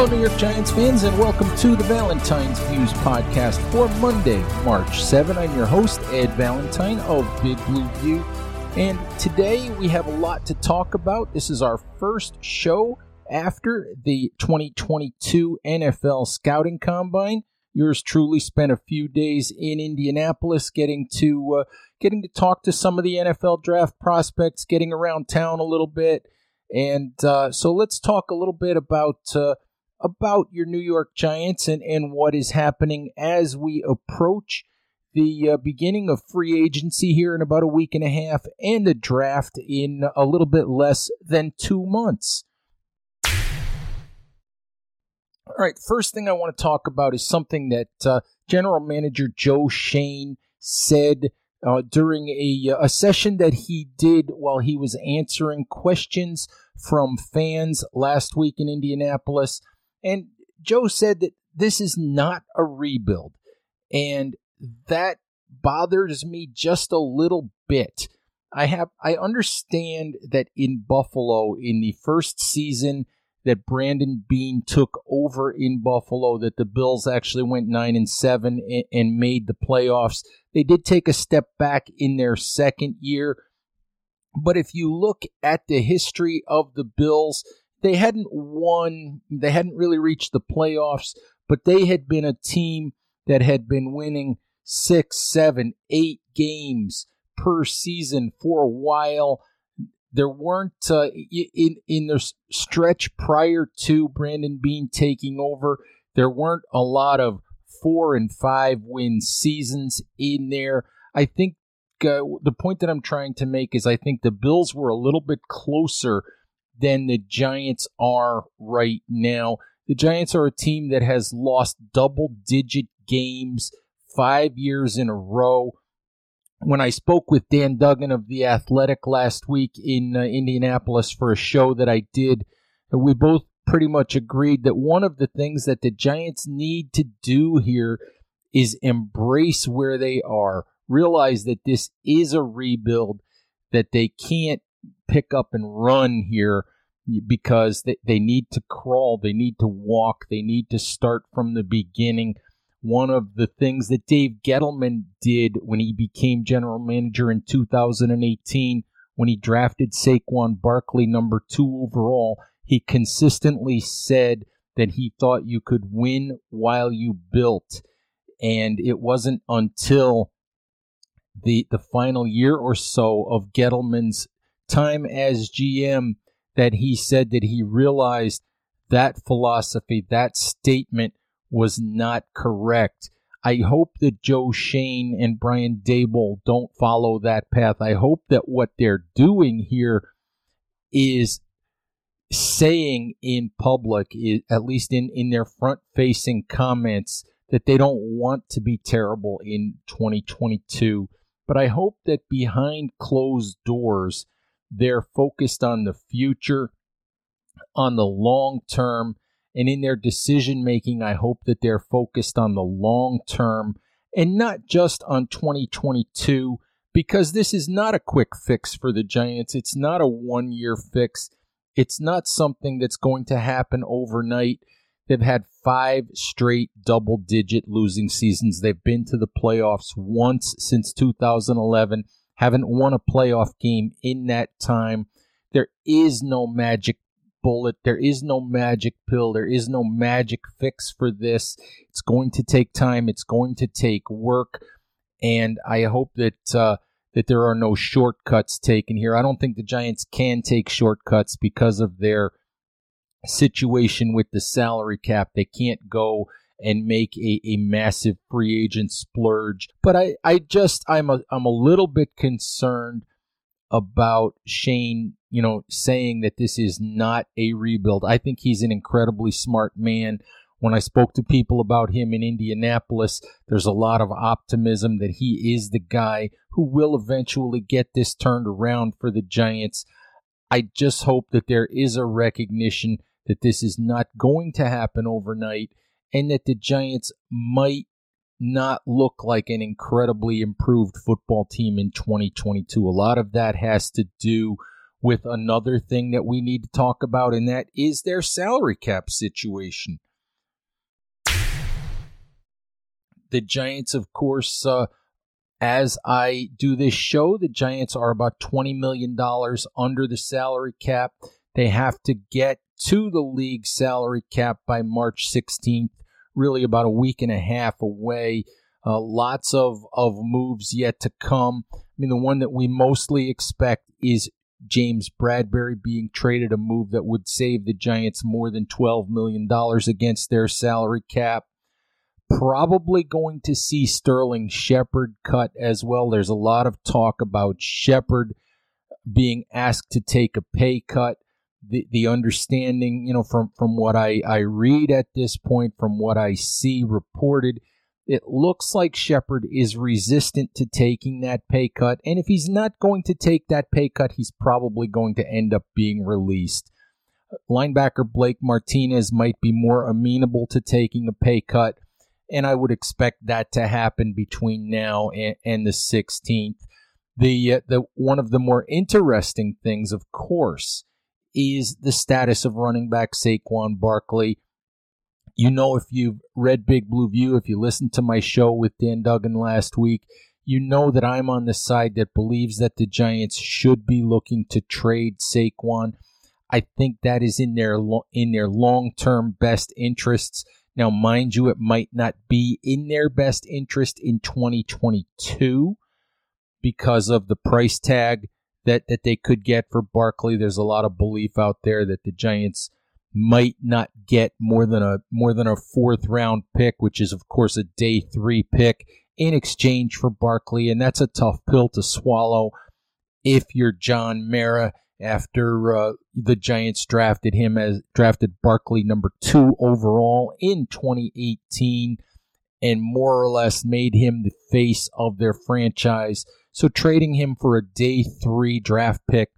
Hello, New York Giants fans, and welcome to the Valentine's Views podcast for Monday, March 7. I'm your host, Ed Valentine of Big Blue View, and today we have a lot to talk about. This is our first show after the 2022 NFL Scouting Combine. Yours truly spent a few days in Indianapolis getting to uh, getting to talk to some of the NFL draft prospects, getting around town a little bit, and uh, so let's talk a little bit about. Uh, about your New York Giants and, and what is happening as we approach the uh, beginning of free agency here in about a week and a half and the draft in a little bit less than two months. All right, first thing I want to talk about is something that uh, General Manager Joe Schoen said uh, during a, a session that he did while he was answering questions from fans last week in Indianapolis. And Joe said that this is not a rebuild. And that bothers me just a little bit. I have I understand that in Buffalo in the first season that Brandon Beane took over in Buffalo that the Bills actually went 9 and 7 and, and made the playoffs. They did take a step back in their second year. But if you look at the history of the Bills, they hadn't won, they hadn't really reached the playoffs, but they had been a team that had been winning six, seven, eight games per season for a while. There weren't uh, in in the stretch prior to Brandon Beane taking over. There weren't a lot of four and five win seasons in there. I think uh, the point that I'm trying to make is I think the Bills were a little bit closer than the Giants are right now. The Giants are a team that has lost double digit games five years in a row. When I spoke with Dan Duggan of The Athletic last week in uh, Indianapolis for a show that I did, we both pretty much agreed that one of the things that the Giants need to do here is embrace where they are, realize that this is a rebuild, that they can't pick up and run here because they, they need to crawl, they need to walk, they need to start from the beginning. One of the things that Dave Gettleman did when he became general manager in 2018, when he drafted Saquon Barkley number two overall, he consistently said that he thought you could win while you built. And it wasn't until the the final year or so of Gettleman's time as GM that he said that he realized that philosophy, that statement was not correct. I hope that Joe Schoen and Brian Daboll don't follow that path. I hope that what they're doing here is saying in public, at least in, in their front facing comments, that they don't want to be terrible in 2022. But I hope that behind closed doors, they're focused on the future, on the long term, and in their decision making, I hope that they're focused on the long term and not just on 2022 because this is not a quick fix for the Giants. It's not a one year fix. It's not something that's going to happen overnight. They've had five straight double digit losing seasons. They've been to the playoffs once since 2011 haven't won a playoff game in that time. There is no magic bullet. There is no magic pill. There is no magic fix for this. It's going to take time. It's going to take work. And I hope that uh, that there are no shortcuts taken here. I don't think the Giants can take shortcuts because of their situation with the salary cap. They can't go and make a, a massive free agent splurge. But I, I just I'm a I'm a little bit concerned about Schoen, you know, saying that this is not a rebuild. I think he's an incredibly smart man. When I spoke to people about him in Indianapolis, there's a lot of optimism that he is the guy who will eventually get this turned around for the Giants. I just hope that there is a recognition that this is not going to happen overnight and that the Giants might not look like an incredibly improved football team in 2022. A lot of that has to do with another thing that we need to talk about, and that is their salary cap situation. The Giants, of course, uh, as I do this show, the Giants are about $20 million under the salary cap. They have to get to the league salary cap by March 16th, really about a week and a half away. Uh, lots of, of moves yet to come. I mean, the one that we mostly expect is James Bradberry being traded, a move that would save the Giants more than $12 million against their salary cap. Probably going to see Sterling Shepard cut as well. There's a lot of talk about Shepard being asked to take a pay cut the the understanding, you know, from from what I I read at this point, from what I see reported, it looks like Shepard is resistant to taking that pay cut, and if he's not going to take that pay cut, he's probably going to end up being released. Linebacker Blake Martinez might be more amenable to taking a pay cut, and I would expect that to happen between now and, and the 16th. The uh, the one of the more interesting things, of course, is the status of running back Saquon Barkley. You know, if you've read Big Blue View, if you listened to my show with Dan Duggan last week, you know that I'm on the side that believes that the Giants should be looking to trade Saquon. I think that is in their in their long-term best interests. Now, mind you, it might not be in their best interest in 2022 because of the price tag that that they could get for Barkley. There's a lot of belief out there that the Giants might not get more than a more than a fourth round pick, which is of course a day three pick in exchange for Barkley, and that's a tough pill to swallow if you're John Mara after uh, the Giants drafted him as drafted Barkley number two overall in 2018 and more or less made him the face of their franchise so trading him for a day three draft pick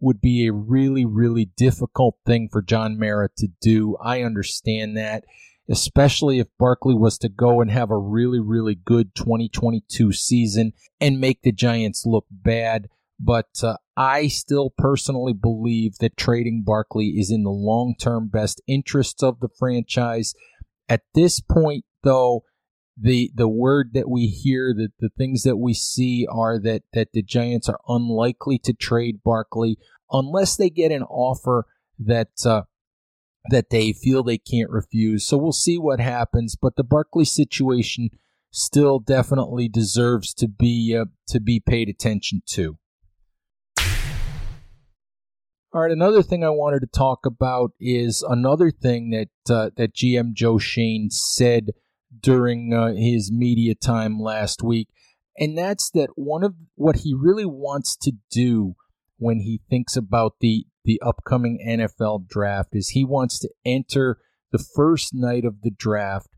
would be a really, really difficult thing for John Mara to do. I understand that, especially if Barkley was to go and have a really, really good 2022 season and make the Giants look bad. But uh, I still personally believe that trading Barkley is in the long term best interests of the franchise. At this point, though, the the word that we hear, that the things that we see are that that the Giants are unlikely to trade Barkley unless they get an offer that uh, that they feel they can't refuse. So we'll see what happens. But the Barkley situation still definitely deserves to be uh, to be paid attention to. All right, another thing I wanted to talk about is another thing that uh, that GM Joe Schoen said during uh, his media time last week, and that's that one of what he really wants to do when he thinks about the the upcoming NFL draft is he wants to enter the first night of the draft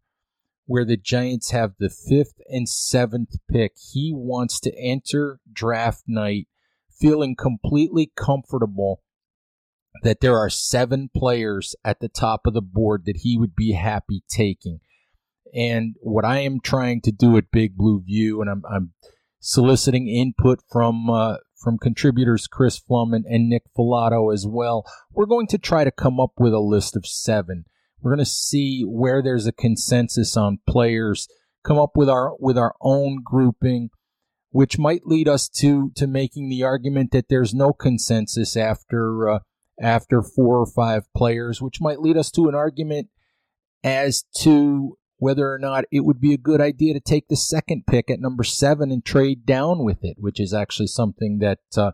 where the Giants have the fifth and seventh pick. He wants to enter draft night feeling completely comfortable that there are seven players at the top of the board that he would be happy taking. And what I am trying to do at Big Blue View, and I'm, I'm soliciting input from uh, from contributors Chris Pflum and, and Nick Falato as well. We're going to try to come up with a list of seven. We're going to see where there's a consensus on players, come up with our with our own grouping, which might lead us to to making the argument that there's no consensus after uh, after four or five players, which might lead us to an argument as to whether or not it would be a good idea to take the second pick at number seven and trade down with it, which is actually something that uh,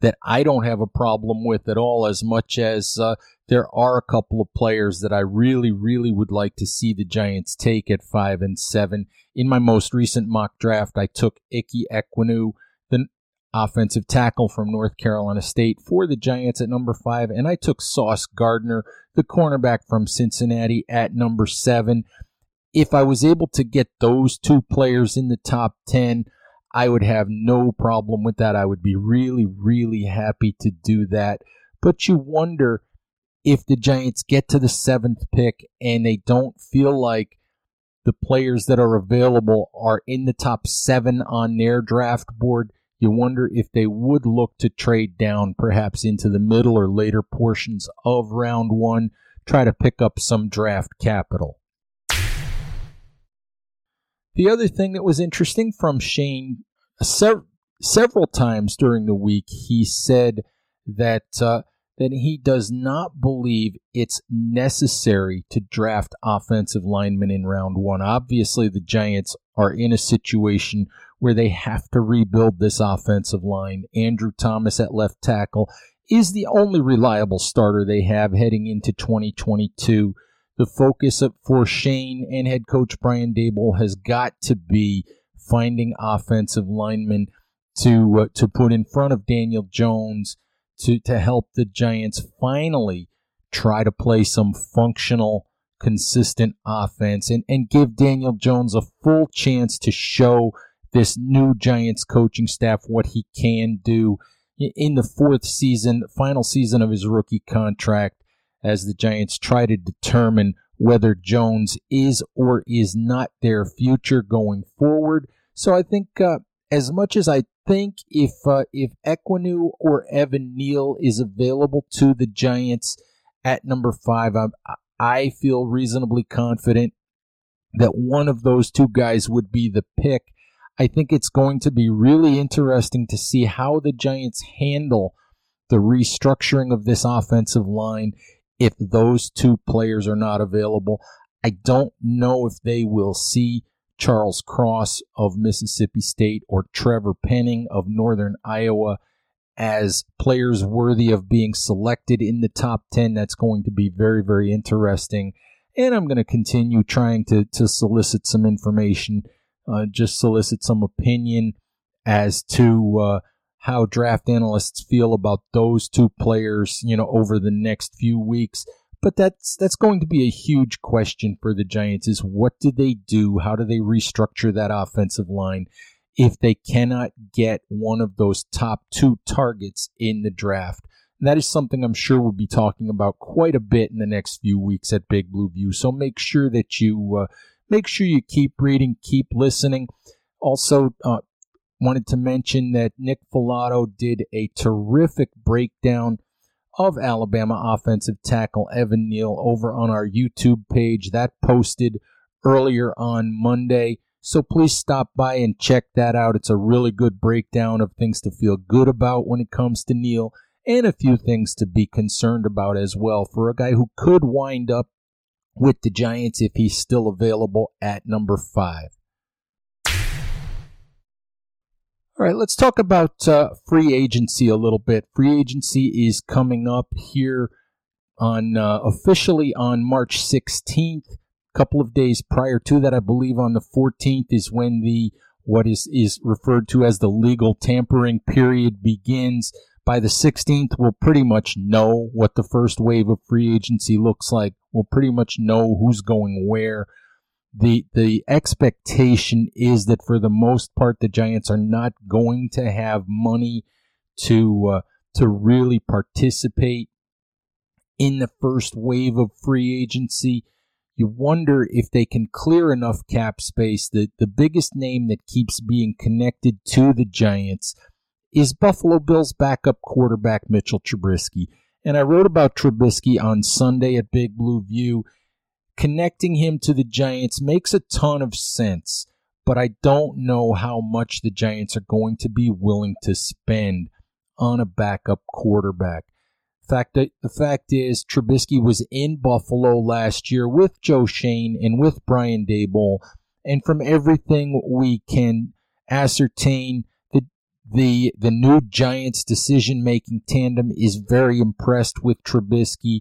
that I don't have a problem with at all. As much as uh, there are a couple of players that I really, really would like to see the Giants take at five and seven. In my most recent mock draft, I took Ickey Ekwonu, the offensive tackle from North Carolina State, for the Giants at number five, and I took Sauce Gardner the cornerback from Cincinnati at number seven. If I was able to get those two players in the top 10, I would have no problem with that. I would be really, really happy to do that. But you wonder if the Giants get to the seventh pick and they don't feel like the players that are available are in the top seven on their draft board, you wonder if they would look to trade down perhaps into the middle or later portions of round one, try to pick up some draft capital. The other thing that was interesting from Schoen, sev- several times during the week, he said that uh, that he does not believe it's necessary to draft offensive linemen in round one. Obviously, the Giants are in a situation where they have to rebuild this offensive line. Andrew Thomas at left tackle is the only reliable starter they have heading into 2022. The focus for Schoen and head coach Brian Daboll has got to be finding offensive linemen to uh, to put in front of Daniel Jones to to help the Giants finally try to play some functional consistent offense and, and give Daniel Jones a full chance to show this new Giants coaching staff what he can do in the fourth season, final season of his rookie contract, as the Giants try to determine whether Jones is or is not their future going forward. So I think, uh, as much as I think if uh, if Ekwonu or Evan Neal is available to the Giants at number five, I, I feel reasonably confident that one of those two guys would be the pick. I think it's going to be really interesting to see how the Giants handle the restructuring of this offensive line if those two players are not available. I don't know if they will see Charles Cross of Mississippi State or Trevor Penning of Northern Iowa as players worthy of being selected in the top 10. That's going to be very, very interesting. And I'm going to continue trying to, to solicit some information uh, just solicit some opinion as to uh, how draft analysts feel about those two players, you know, over the next few weeks. But that's that's going to be a huge question for the Giants is what do they do? How do they restructure that offensive line if they cannot get one of those top two targets in the draft? that is something I'm sure we'll be talking about quite a bit in the next few weeks at Big Blue View. So make sure that you uh, make sure you keep reading, keep listening. Also, uh, wanted to mention that Nick Falato did a terrific breakdown of Alabama offensive tackle Evan Neal over on our YouTube page. That posted earlier on Monday. So please stop by and check that out. It's a really good breakdown of things to feel good about when it comes to Neal and a few things to be concerned about as well for a guy who could wind up with the Giants if he's still available at number five. All right, let's talk about uh, free agency a little bit. Free agency is coming up here on uh, officially on March 16th. A couple of days prior to that, I believe on the 14th is when the what is is referred to as the legal tampering period begins by the 16th, we'll pretty much know what the first wave of free agency looks like. We'll pretty much know who's going where. The, the expectation is that for the most part, the Giants are not going to have money to, uh, to really participate in the first wave of free agency. You wonder if they can clear enough cap space. The, the biggest name that keeps being connected to the Giants – is Buffalo Bills backup quarterback Mitchell Trubisky. And I wrote about Trubisky on Sunday at Big Blue View. Connecting him to the Giants makes a ton of sense, but I don't know how much the Giants are going to be willing to spend on a backup quarterback. Fact the fact is, Trubisky was in Buffalo last year with Joe Schoen and with Brian Daboll, and from everything we can ascertain, the the new Giants decision making tandem is very impressed with Trubisky,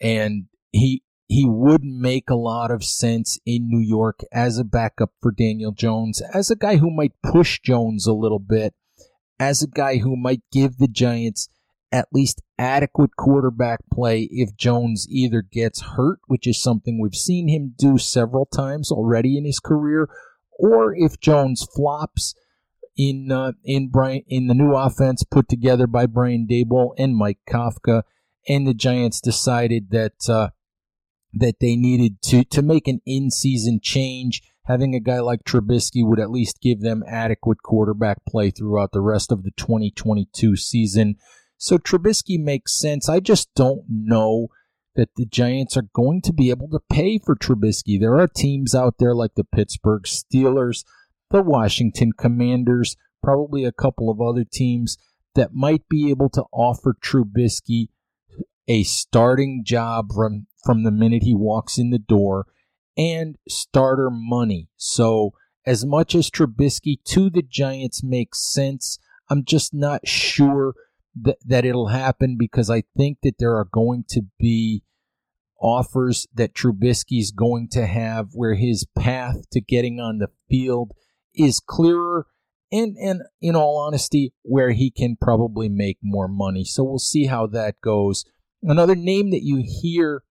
and he he would make a lot of sense in New York as a backup for Daniel Jones, as a guy who might push Jones a little bit, as a guy who might give the Giants at least adequate quarterback play if Jones either gets hurt, which is something we've seen him do several times already in his career, or if Jones flops in uh, in Brian in the new offense put together by Brian Daboll and Mike Kafka, and the Giants decided that uh, that they needed to to make an in season change. Having a guy like Trubisky would at least give them adequate quarterback play throughout the rest of the 2022 season. So Trubisky makes sense. I just don't know that the Giants are going to be able to pay for Trubisky. There are teams out there like the Pittsburgh Steelers, the Washington Commanders, probably a couple of other teams that might be able to offer Trubisky a starting job from, from the minute he walks in the door and starter money. So, as much as Trubisky to the Giants makes sense, I'm just not sure that, that it'll happen because I think that there are going to be offers that Trubisky's going to have where his path to getting on the field is clearer and and in all honesty where he can probably make more money. So we'll see how that goes. Another name that you hear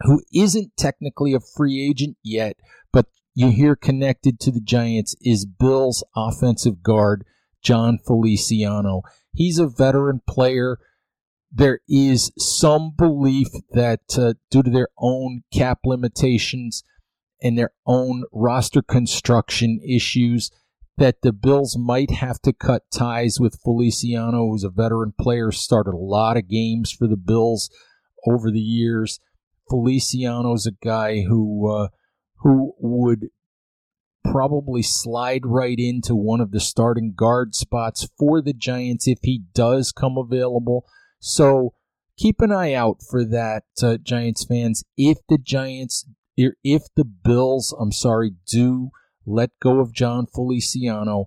who isn't technically a free agent yet, but you hear connected to the Giants is Bills offensive guard Jon Feliciano. He's a veteran player. There is some belief that uh, due to their own cap limitations and their own roster construction issues, that the Bills might have to cut ties with Feliciano, who's a veteran player, started a lot of games for the Bills over the years. Feliciano's a guy who uh, who would probably slide right into one of the starting guard spots for the Giants if he does come available. So keep an eye out for that, uh, Giants fans. If the Giants, if the Bills, I'm sorry, do let go of Jon Feliciano,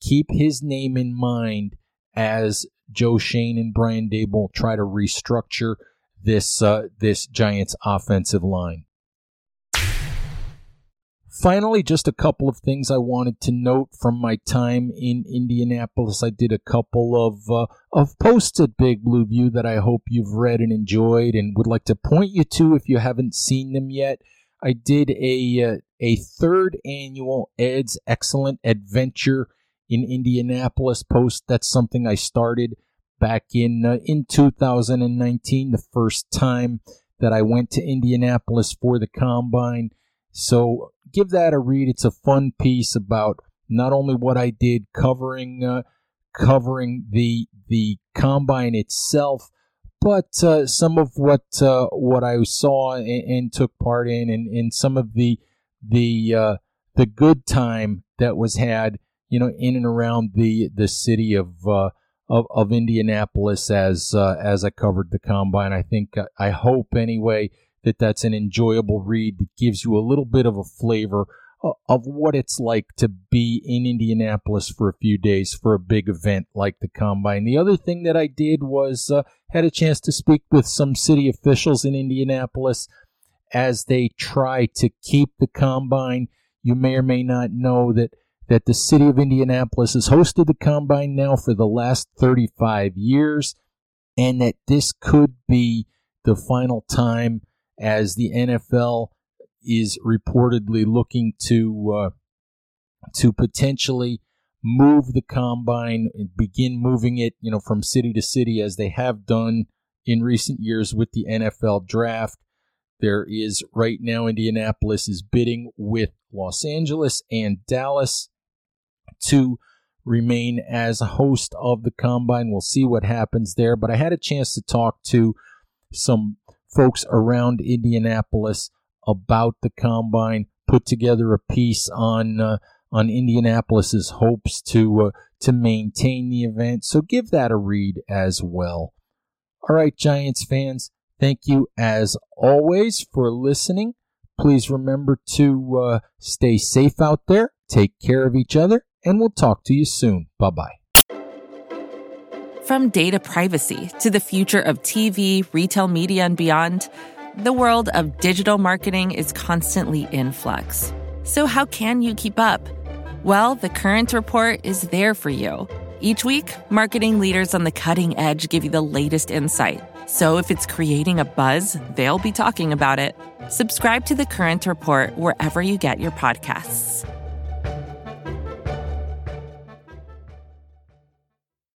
keep his name in mind as Joe Schoen and Brian Daboll try to restructure this uh, this Giants offensive line. Finally, just a couple of things I wanted to note from my time in Indianapolis. I did a couple of uh, of posts at Big Blue View that I hope you've read and enjoyed, and would like to point you to if you haven't seen them yet. I did a uh, a third annual Ed's Excellent Adventure in Indianapolis post. That's something I started back in uh, in 2019, the first time that I went to Indianapolis for the combine. So give that a read. It's a fun piece about not only what I did covering uh, covering the the combine itself, but uh, some of what uh, what I saw and, and, took part in, and, and some of the the uh, the good time that was had, you know, in and around the the city of uh, of, of Indianapolis as uh, as I covered the combine. I think I hope anyway that that's an enjoyable read that gives you a little bit of a flavor of what it's like to be in Indianapolis for a few days for a big event like the Combine. The other thing that I did was uh, had a chance to speak with some city officials in Indianapolis as they try to keep the Combine. You may or may not know that that the city of Indianapolis has hosted the Combine now for the last 35 years, and that this could be the final time as the NFL is reportedly looking to uh, to potentially move the combine and begin moving it, you know, from city to city as they have done in recent years with the NFL draft. There is right now Indianapolis is bidding with Los Angeles and Dallas to remain as a host of the combine. We'll see what happens there, but I had a chance to talk to some folks around Indianapolis about the combine, put together a piece on uh, on Indianapolis's hopes to uh, to maintain the event. So give that a read as well. All right, Giants fans, thank you as always for listening. Please remember to uh, stay safe out there, take care of each other, and we'll talk to you soon. Bye bye. From data privacy to the future of TV, retail media, and beyond, the world of digital marketing is constantly in flux. So, how can you keep up? Well, the Current Report is there for you. Each week, marketing leaders on the cutting edge give you the latest insight. So if it's creating a buzz, they'll be talking about it. Subscribe to The Current Report wherever you get your podcasts.